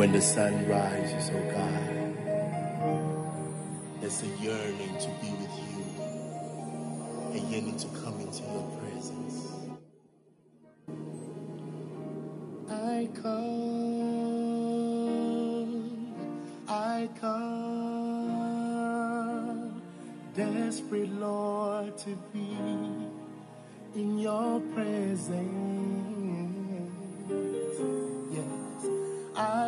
When the sun rises, oh God, there's a yearning to be with you, a yearning to come into your presence. I come, I come, desperate Lord to be in your presence.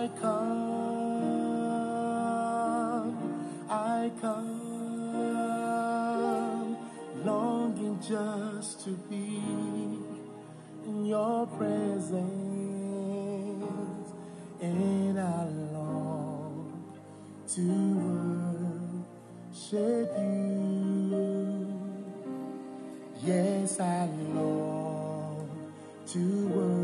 I come, I come, longing just to be in your presence, and I long to worship you. Yes, I long to worship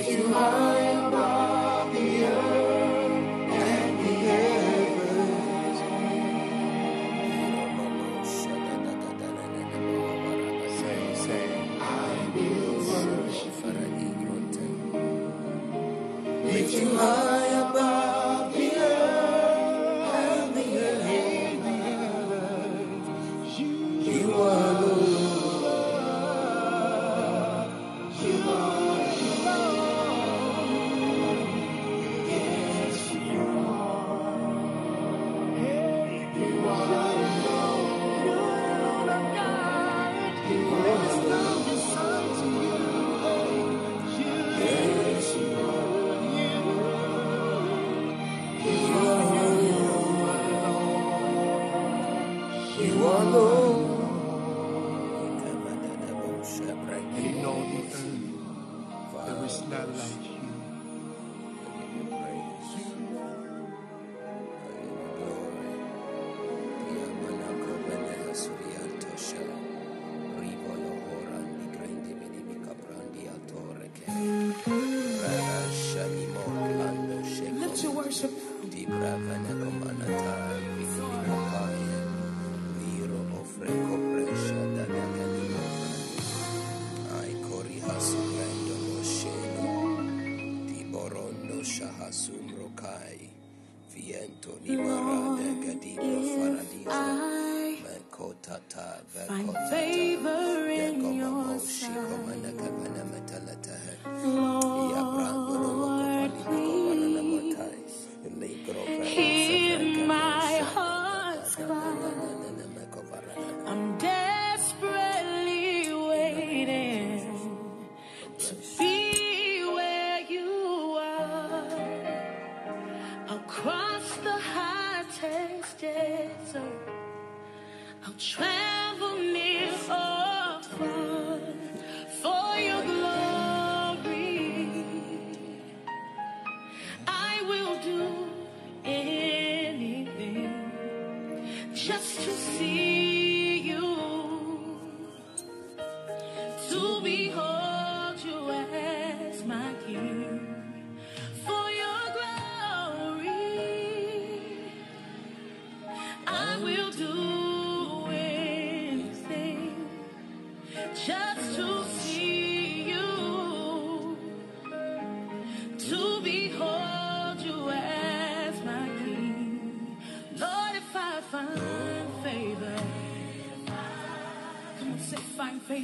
if you are. Shaddai, Vientoni Marada Gadiga Faradisa, Mekotata,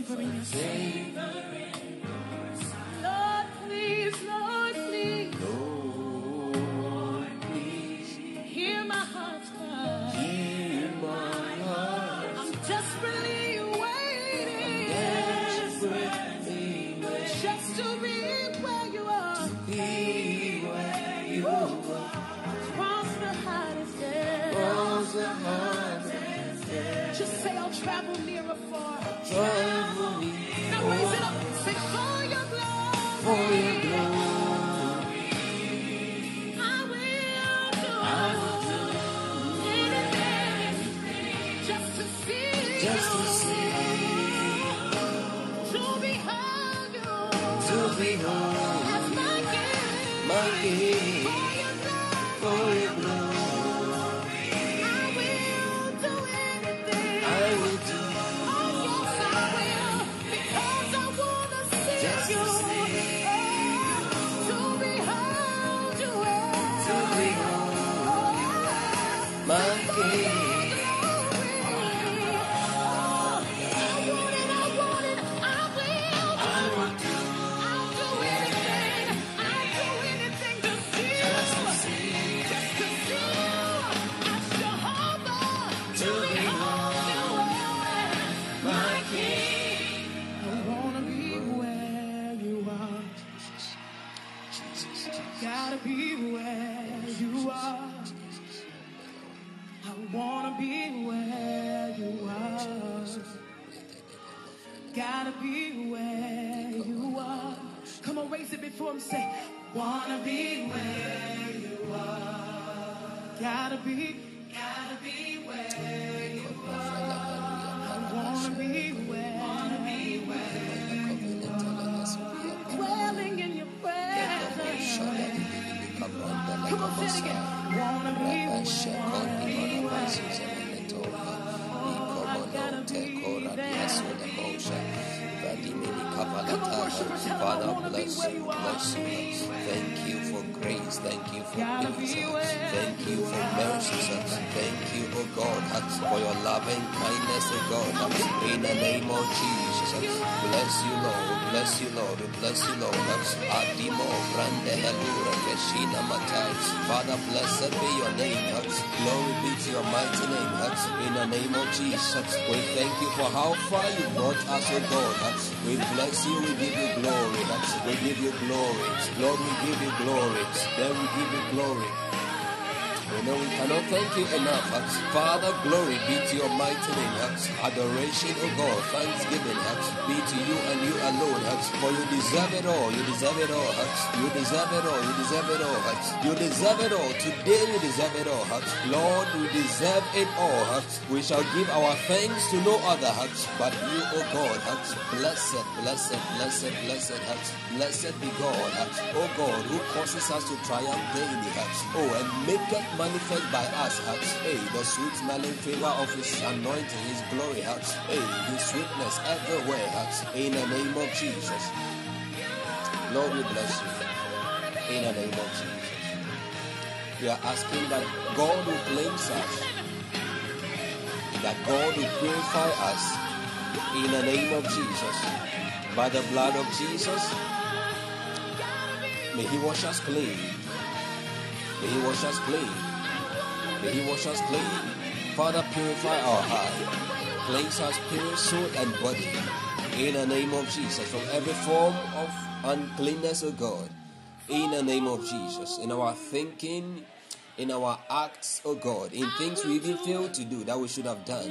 find my how far you brought us, oh God. We bless you. We give you glory. We give you glory. Lord, we give you glory. Then we give you glory. We know we cannot thank you enough. Father, glory be to your mighty name. Adoration, oh God, thanksgiving be to you and you alone. For you deserve it all. You deserve it all. You deserve it all. You deserve it all. You deserve it all. Today you deserve it all. Lord, we deserve it all. We shall give our thanks to no other but you, O God. Blessed, blessed, blessed, blessed, blessed be God. O God, who causes us to triumph daily. Oh, and make it manifest by us. At hey, the sweet smelling favor of His anointing, His glory. Hey, His sweetness everywhere. In the name of Jesus. Lord, we bless you. In the name of Jesus. We are asking that God will cleanse us. That God will purify us. In the name of Jesus. By the blood of Jesus. May He wash us clean. May He wash us clean. May He wash us clean. Father, purify our heart. Cleanse us spirit, soul, and body. In the name of Jesus. From every form of uncleanness, O God. In the name of Jesus. In our thinking, in our acts, oh God, in things we even failed to do that we should have done.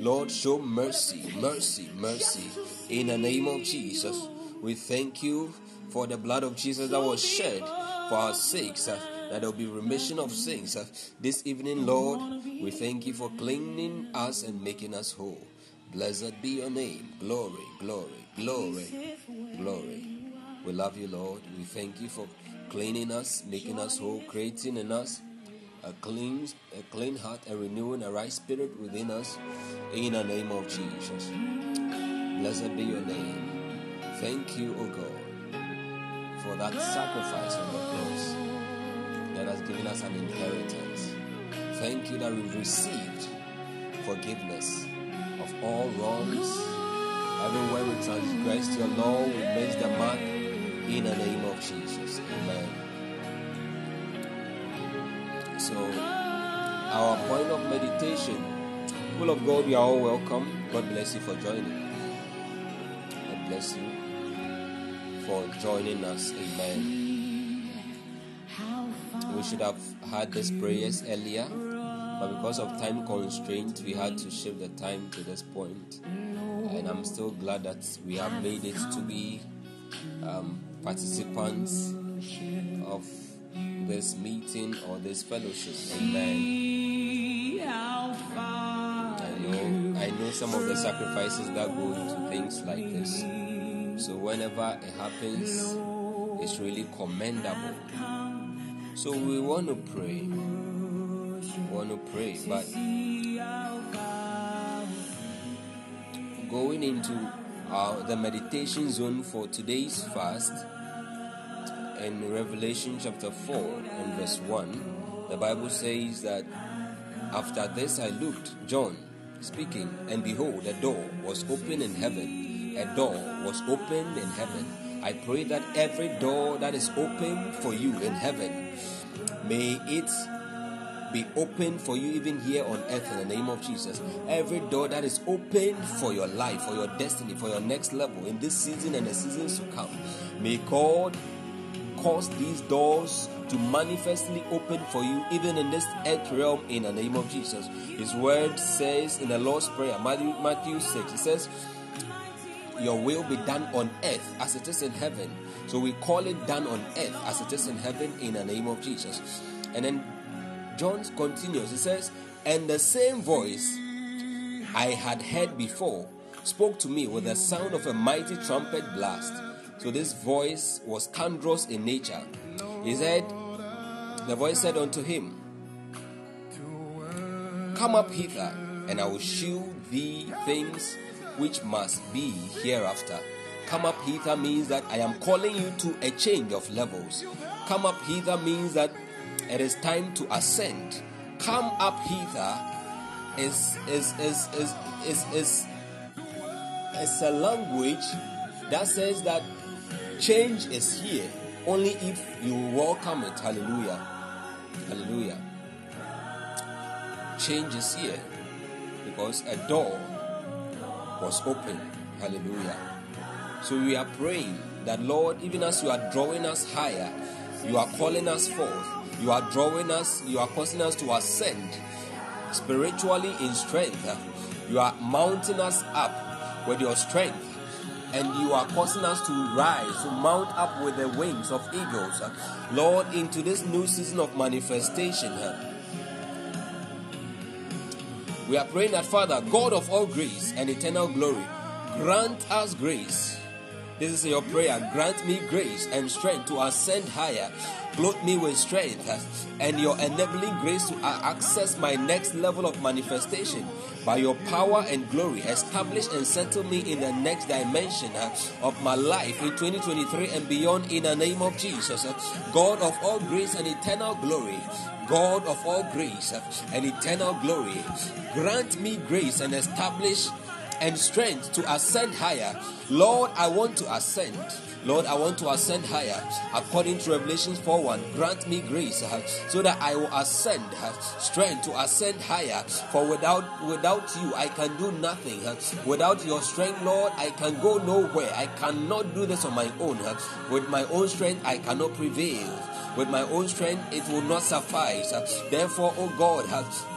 Lord, show mercy, mercy, mercy in the name of Jesus. We thank you for the blood of Jesus that was shed for our sakes. That there will be remission of sins. Uh, this evening, Lord, we thank you for cleaning us and making us whole. Blessed be your name. Glory, glory, glory, glory. We love you, Lord. We thank you for cleaning us, making us whole, creating in us a clean, a clean heart, and renewing a right spirit within us. In the name of Jesus. Blessed be your name. Thank you, O God, for that sacrifice on the cross has given us an inheritance. Thank you that we've received forgiveness of all wrongs. Everywhere we transgressed your law, we missed the mark in the name of Jesus. Amen. So, our point of meditation, full of God, you are all welcome. God bless you for joining. God bless you for joining us. Amen. Should have had these prayers earlier, but because of time constraints, we had to shift the time to this point. And I'm still glad that we have made it to be um, participants of this meeting or this fellowship. Amen. I know, I know some of the sacrifices that go into things like this. So whenever it happens, it's really commendable. So we want to pray. We want to pray, but going into uh, the meditation zone for today's fast in Revelation chapter 4 and verse 1, the Bible says that after this I looked, John speaking, and behold, a door was open in heaven. A door was opened in heaven. I pray that every door that is open for you in heaven, may it be open for you even here on earth in the name of Jesus. Every door that is open for your life, for your destiny, for your next level in this season and the seasons to come, may God cause these doors to manifestly open for you even in this earth realm in the name of Jesus. His word says in the Lord's Prayer, Matthew, Matthew 6, it says, Your will be done on earth as it is in heaven. So we call it done on earth as it is in heaven in the name of Jesus. And then John continues, he says, And the same voice I had heard before spoke to me with the sound of a mighty trumpet blast. So this voice was thunderous in nature. He said, The voice said unto him, Come up hither, and I will shew thee things which must be hereafter. Come up hither means that I am calling you to a change of levels. Come up hither means that it is time to ascend. Come up hither is is is is is is, is a language that says that change is here only if you welcome it. Hallelujah. Hallelujah. Change is here because a door was open. Hallelujah. So we are praying that Lord, even as you are drawing us higher, you are calling us forth, you are drawing us, you are causing us to ascend spiritually in strength. You are mounting us up with your strength. And you are causing us to rise, to mount up with the wings of eagles. Lord, into this new season of manifestation. We are praying that, Father, God of all grace and eternal glory, grant us grace. This is your prayer. Grant me grace and strength to ascend higher. Clothe me with strength and your enabling grace to access my next level of manifestation. By your power and glory, establish and settle me in the next dimension of my life in 2023 and beyond in the name of Jesus. God of all grace and eternal glory, God of all grace and eternal glory, grant me grace and establish and strength to ascend higher. Lord, I want to ascend. Lord, I want to ascend higher. According to Revelations 4 1, grant me grace uh, so that I will ascend, uh, strength to ascend higher. For without without you, I can do nothing. Uh, without your strength, Lord, I can go nowhere. I cannot do this on my own. With my own strength, I cannot prevail. With my own strength, it will not suffice. Therefore, O God,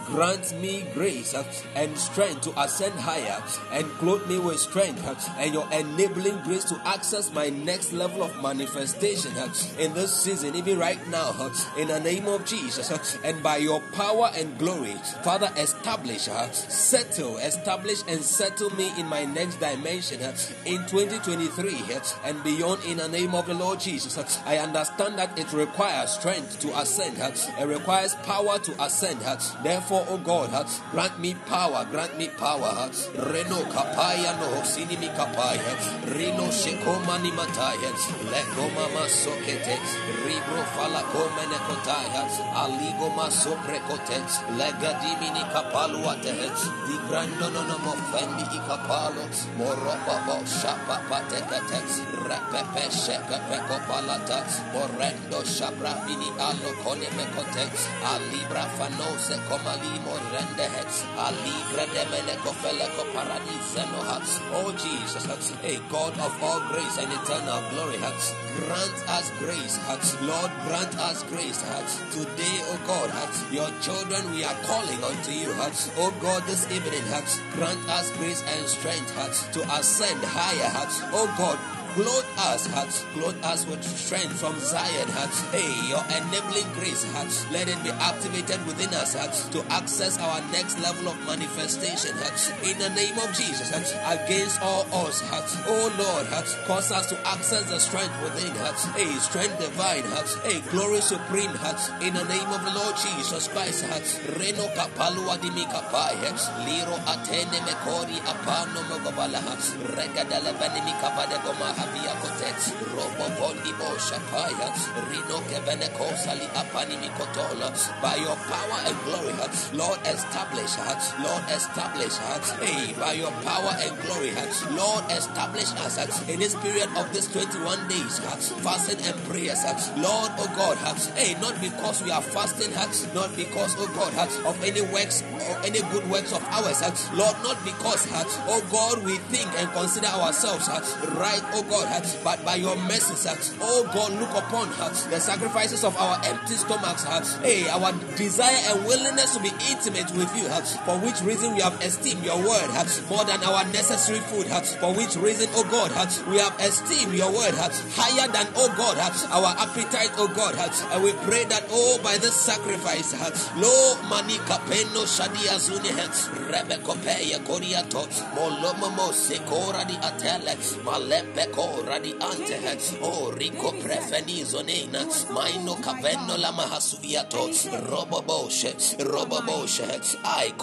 grant me grace and strength to ascend higher and clothe me with strength and your enabling grace to access my next level of manifestation in this season, even right now, in the name of Jesus. And by your power and glory, Father, establish, settle, establish, and settle me in my next dimension in 2023 and beyond in the name of the Lord Jesus. I understand that it requires strength to ascend, it requires power to ascend. Therefore, oh God, grant me power, grant me power. Reno kapaya no sini mi kapaya. Rino shekoma ni mataya. Legoma masokete. Ribro fala kome ne kotaya. Aligo masoprekote. Legadimi ni kapalu ate. Di grando no no mo fendi i kapalo. Moropa bo shapa patekete. Repepe shepepe kopalata. Morendo shabra mini alo kone mekote. Alibra fanose komali oh Jesus a God of all grace and eternal glory. Grant us grace. Lord grant us grace. Today oh God your children we are calling unto you. Oh God this evening grant us grace and strength. To ascend higher. Oh God Clothe us, clothe us with strength from Zion. Hearts. Hey, your enabling grace, let it be activated within us to access our next level of manifestation. In the name of Jesus, against all odds, oh Lord, cause us to access the strength within. Hey, strength divine. Hey, glory supreme. Hearts. In the name of the Lord Jesus Christ. Reno kapalua di mikapai. Liro atene mekori apano mogobala. Regadele beni mikabade goma robo shapaya rino apani mikotola by your power and glory Lord establish us, Lord establish us, hey by your power and glory Lord establish us in this period of this 21 days fasting and prayers Lord oh God hey not because we are fasting not because oh God of any works or any good works of ours Lord not because oh God we think and consider ourselves uh, right oh God, but by your mercies, oh God, look upon the sacrifices of our empty stomachs, hey, our desire and willingness to be intimate with you, for which reason we have esteemed your word more than our necessary food, for which reason, oh God, we have esteemed your word higher than, oh God, our appetite, oh God, and we pray that, oh, by this sacrifice, lo manika peno shadia zune, rebekopeya koriato, molomomo sekora di atele, malepeko ko radiante o rico prefenizo nena. Maino cavenno la robo boshe. Robo boshe. Ai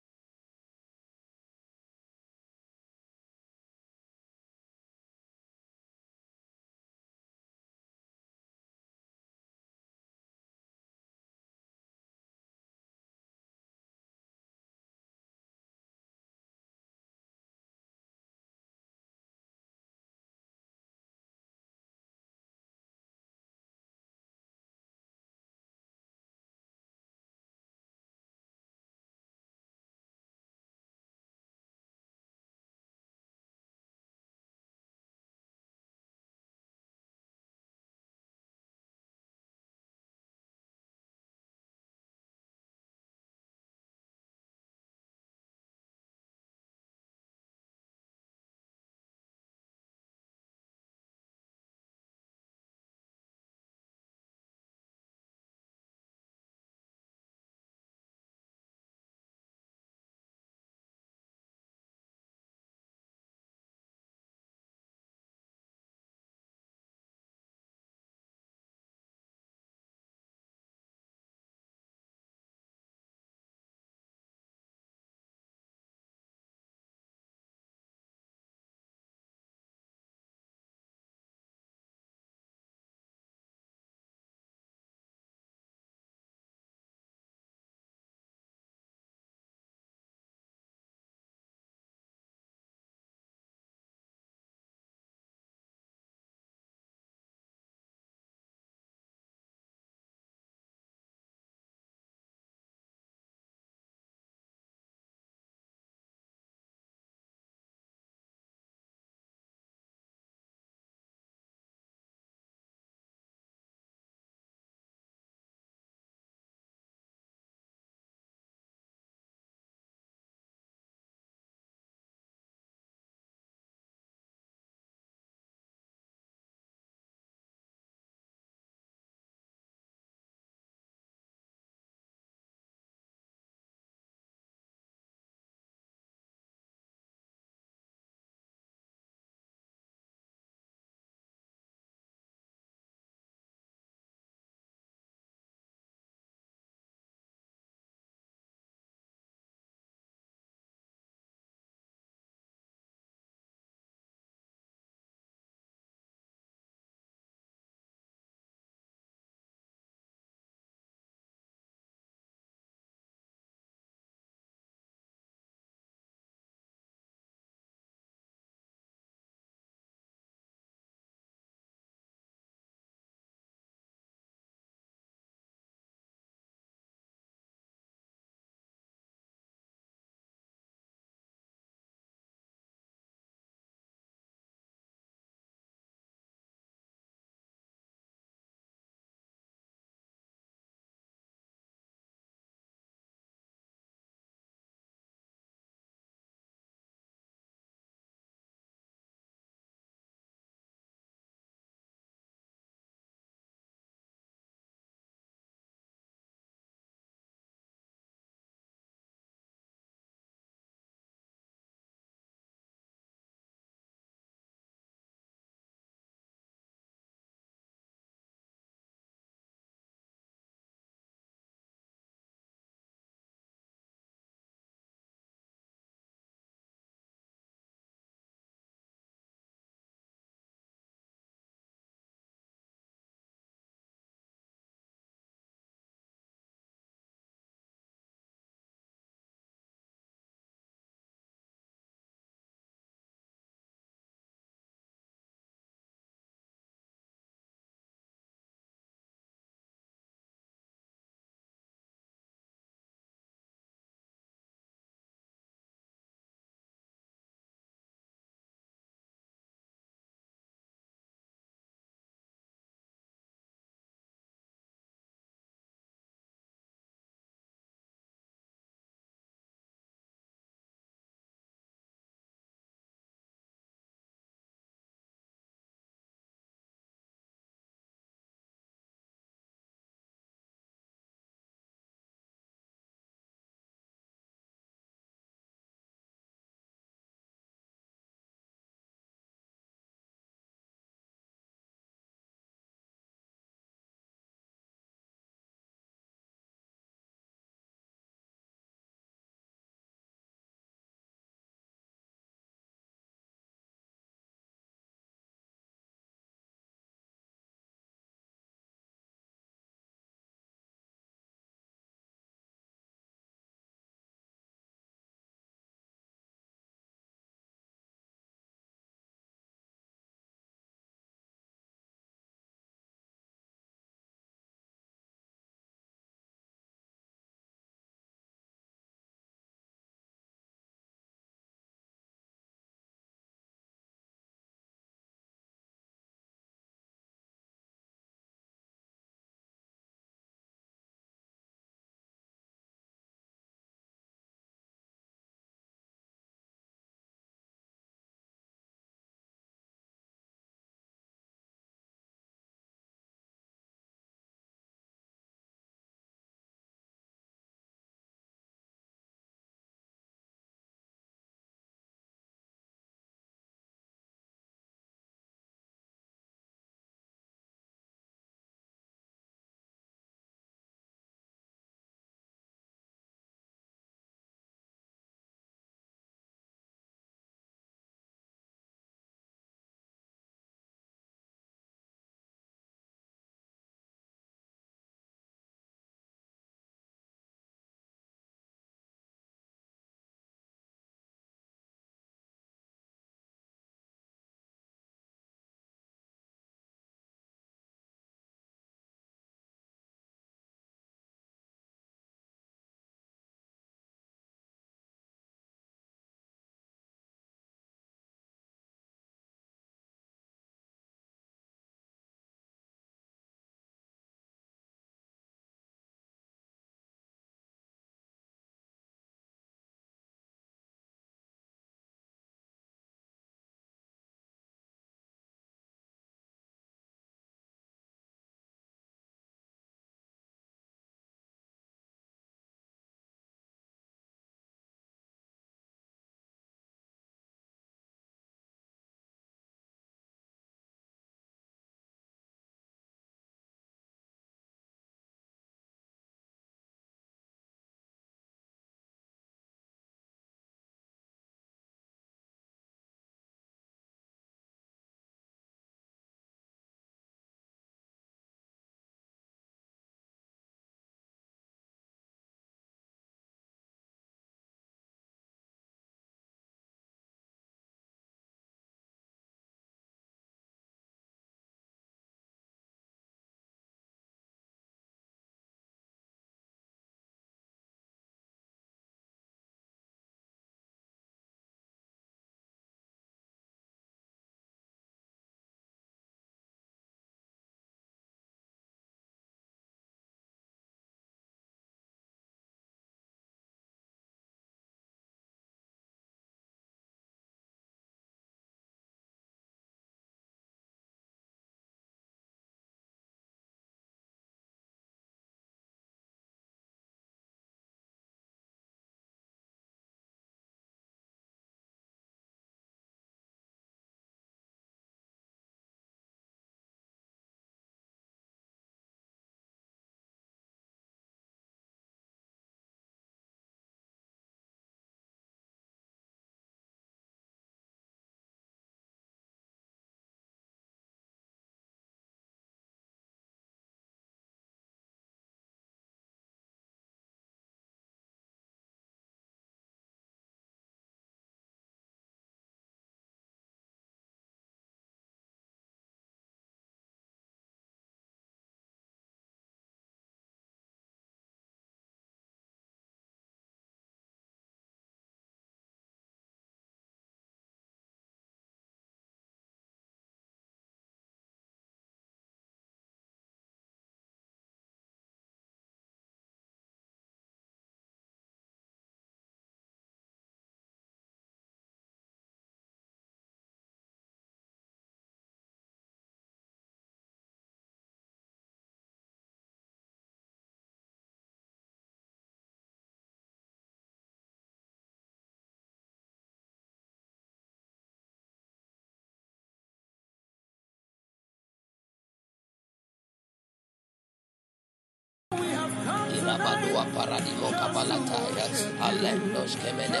Rabadua Paradimo Kabalataya, Alendos Kemene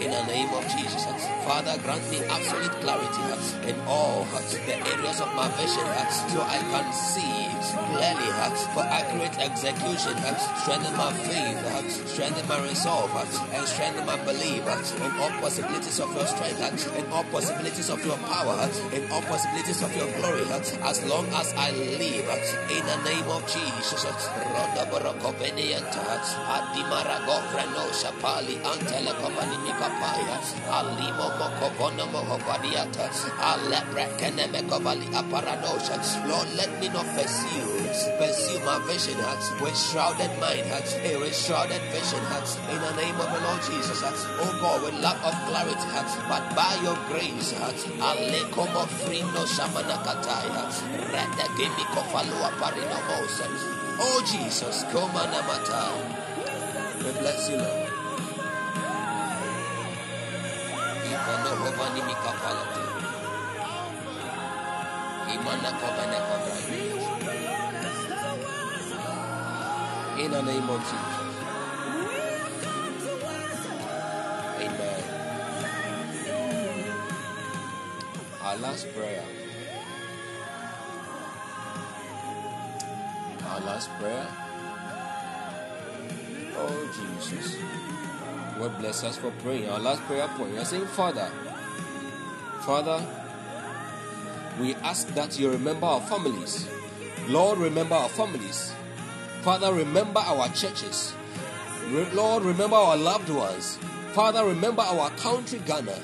in the name of Jesus. Father, grant me absolute clarity in all the areas of my vision so I can see clearly for accurate execution. Strengthen my faith, strengthen my resolve, and strengthen my belief in all possibilities of your strength, in all possibilities of your power, in all possibilities of your glory, as long as I live in the name of Jesus. Borokopenianta, Adimara Gofreno Shapali, Antele Kopani Mikapaya, Alimo Mokopono Mohopadiata, Aleprekene Mekovali Aparadosha. Lord, let me not pursue, pursue my vision with shrouded mind, a with shrouded vision in the name of the Lord Jesus. Oh God, with lack of clarity, but by your grace, Alekomo Frino Shamanakataya, Reda Parinomosa. Oh Jesus, come on, Amata. We bless you, Lord. In the name of Jesus. Amen. Our last prayer. Last prayer. Oh, Jesus. God bless us for praying. Our last prayer point. We are saying, Father, Father, we ask that you remember our families. Lord, remember our families. Father, remember our churches. Re- Lord, remember our loved ones. Father, remember our country, Ghana,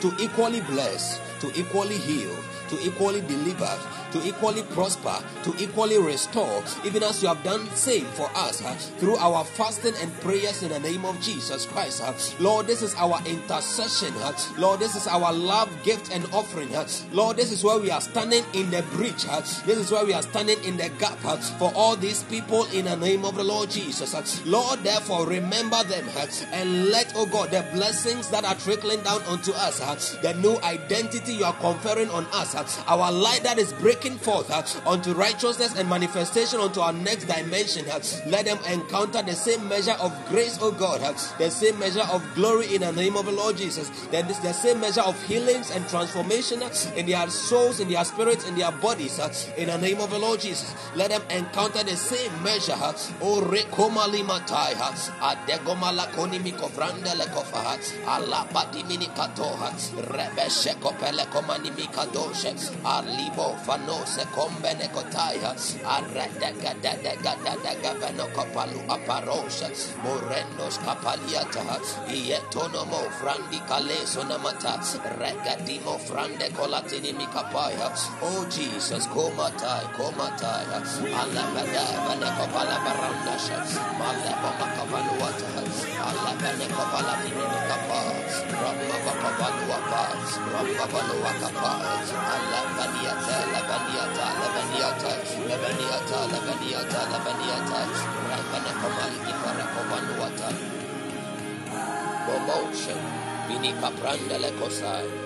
to equally bless, to equally heal, to equally deliver, to equally prosper, to equally restore, even as you have done same for us uh, through our fasting and prayers in the name of Jesus Christ. Uh, Lord, this is our intercession. Uh, Lord, this is our love, gift, and offering. Uh. Lord, this is where we are standing in the breach. Uh. This is where we are standing in the gap uh, for all these people in the name of the Lord Jesus. Lord, therefore, remember them and let, oh God, the blessings that are trickling down onto us, the new identity you are conferring on us, our light that is breaking breaking forth uh, unto righteousness and manifestation unto our next dimension. Uh, let them encounter the same measure of grace, oh God, uh, the same measure of glory in the name of the Lord Jesus. Then the same measure of healings and transformation in their souls, in their spirits, in their bodies, in the name of the Lord Jesus. Let them encounter the same measure. Oh rekomali matai, adegomala konimi kovranda lekofa, badimini katoha, rebeshe kopele komani mikadoshe, alibo fan no secombene cotaya arredega dedega dedega veno kapalu aparosha. Morendos ietono mo frandi kaleso namata regadimo frande kolatini mikapaya oh Jesus komatai komatai. Alabada vene kapala barandasha malebo makavaluata alabene kapala dinini kapa. Rabba kapaluapa rabba kapaluapa alabania telaba Labaniata, Labaniata, Labaniata, Labaniata, Labaniata, Promotion, Vini Capranda Lecosai.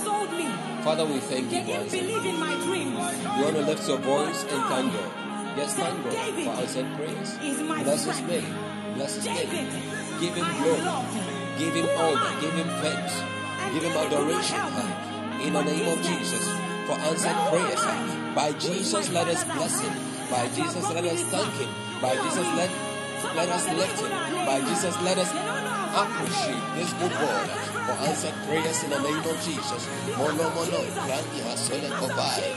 Father, we thank you, Can you believe in my dreams? You want to lift your voice and thank Yes, thank God David for answered prayers. Bless his name. Bless his name. Give him glory. Give him honor. Give him thanks. Give him adoration. In the name of Jesus. For answered prayers. By Jesus, let us bless him. By Jesus, let us thank him. By Jesus, let, let us lift him. By Jesus, let us Appreciate this good hour for answered prayers in the name of Jesus. Mono mono, grandi hasole kobai.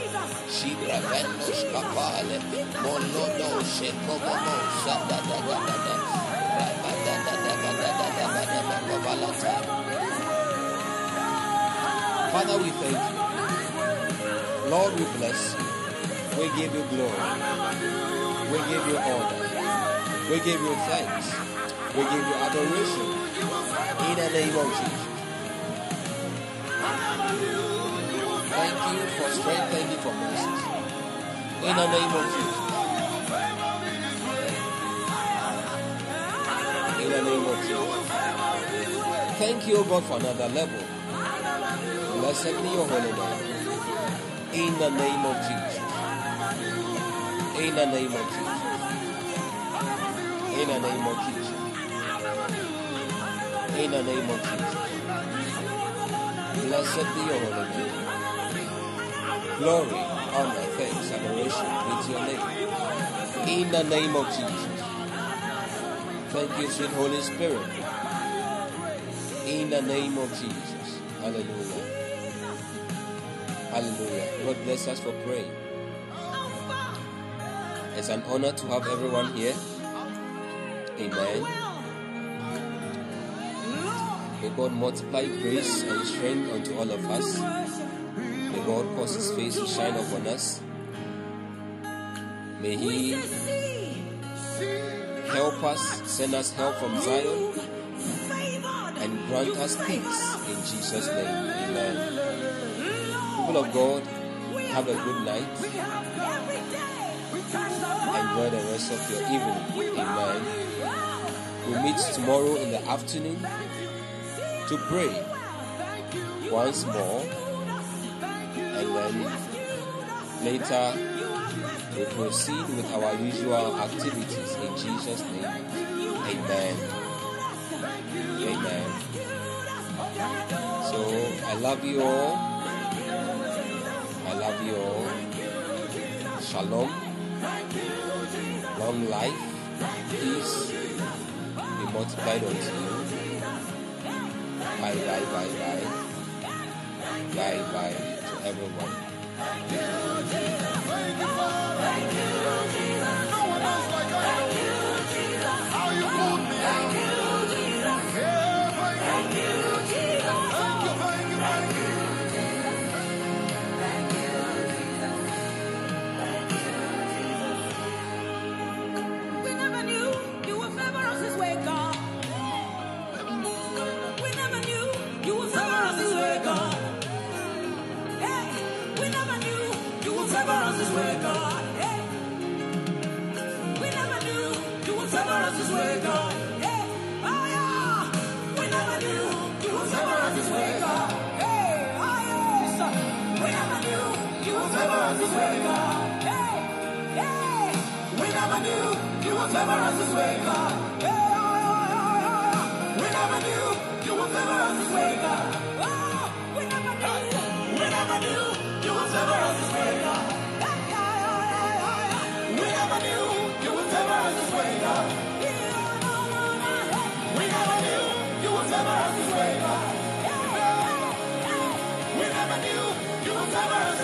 Shibra vendos kapale. Molodo sheko momo sada da da da da. Raba da da da da da da da da da da kobalata. Father, we thank you. Lord, we bless you. We give you glory. We give you honor. We give you thanks. We give you adoration in the name of Jesus. Thank you for strength. Thank you for mercy. In the name of Jesus. In the name of Jesus. Thank you, God, for another level. Blessed be your holy name. In the name of Jesus. In the name of Jesus. In the name of Jesus. In the name of Jesus. Blessed be your holy name. Glory, honor, thanks, adoration with your name. In the name of Jesus. Thank you, sweet Holy Spirit. In the name of Jesus. Hallelujah. Hallelujah. God bless us for praying. It's an honor to have everyone here. Amen. God multiply grace and strength unto all of us. May God cause His face to shine upon us. May He help us, send us help from Zion, and grant us peace in Jesus' name. Amen. People of God, have a good night. Enjoy the rest of your evening. Amen. We'll meet tomorrow in the afternoon to pray once more. And then later we proceed with our usual activities in Jesus' name. Amen. Amen. So I love you all. I love you all. Shalom. Long life, peace be multiplied unto you. Bye bye bye bye. Bye bye to everyone. You would favor us this way, God. We never knew you would favor us this way, God. We never knew, we never you would favor us this way, God. We never knew you would favor us this way, God. We never knew you would favor us this way, God. We never knew you would favor us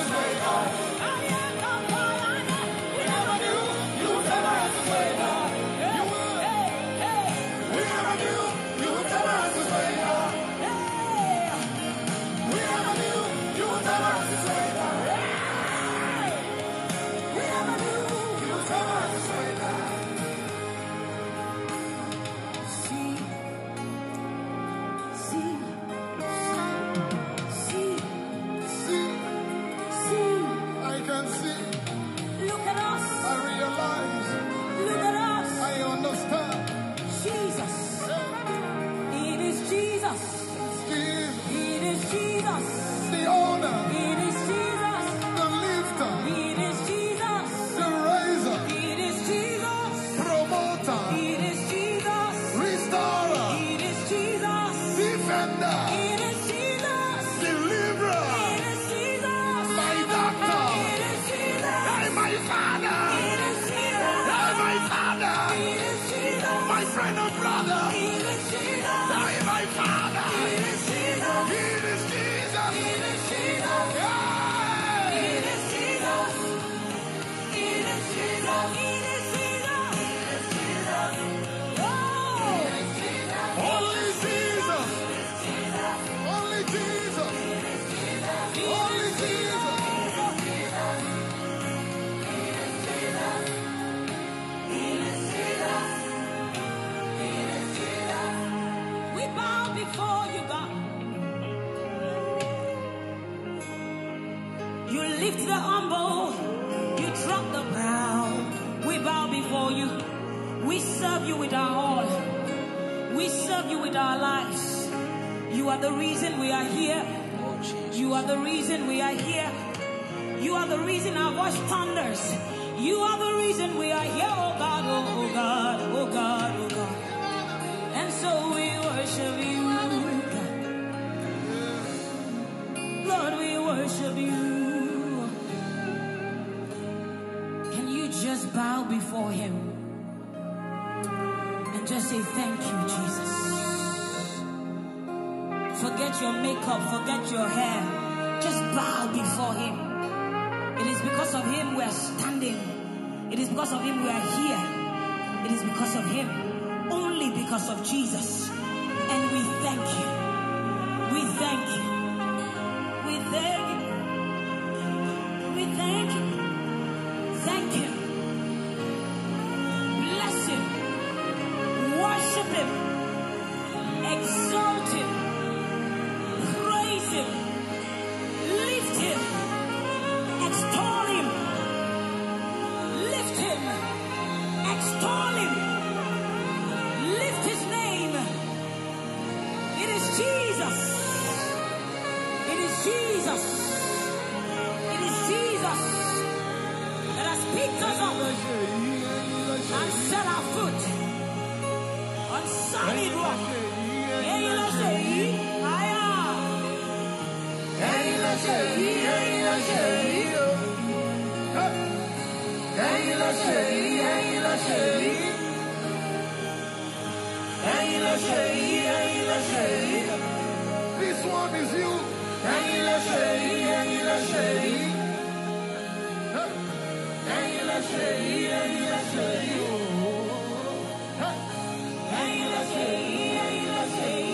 We serve you with our all. We serve you with our lives. You are the reason we are here. You are the reason we are here. You are the reason our voice thunders. You are the reason we are here, oh God, oh, oh God, oh God, oh God. And so we worship you. Lord, we worship you. Can you just bow before him just say thank you, Jesus? Forget your makeup, forget your hair. Just bow before him. It is because of him we are standing. It is because of him we are here. It is because of him. Only because of Jesus. And we thank you. We thank you.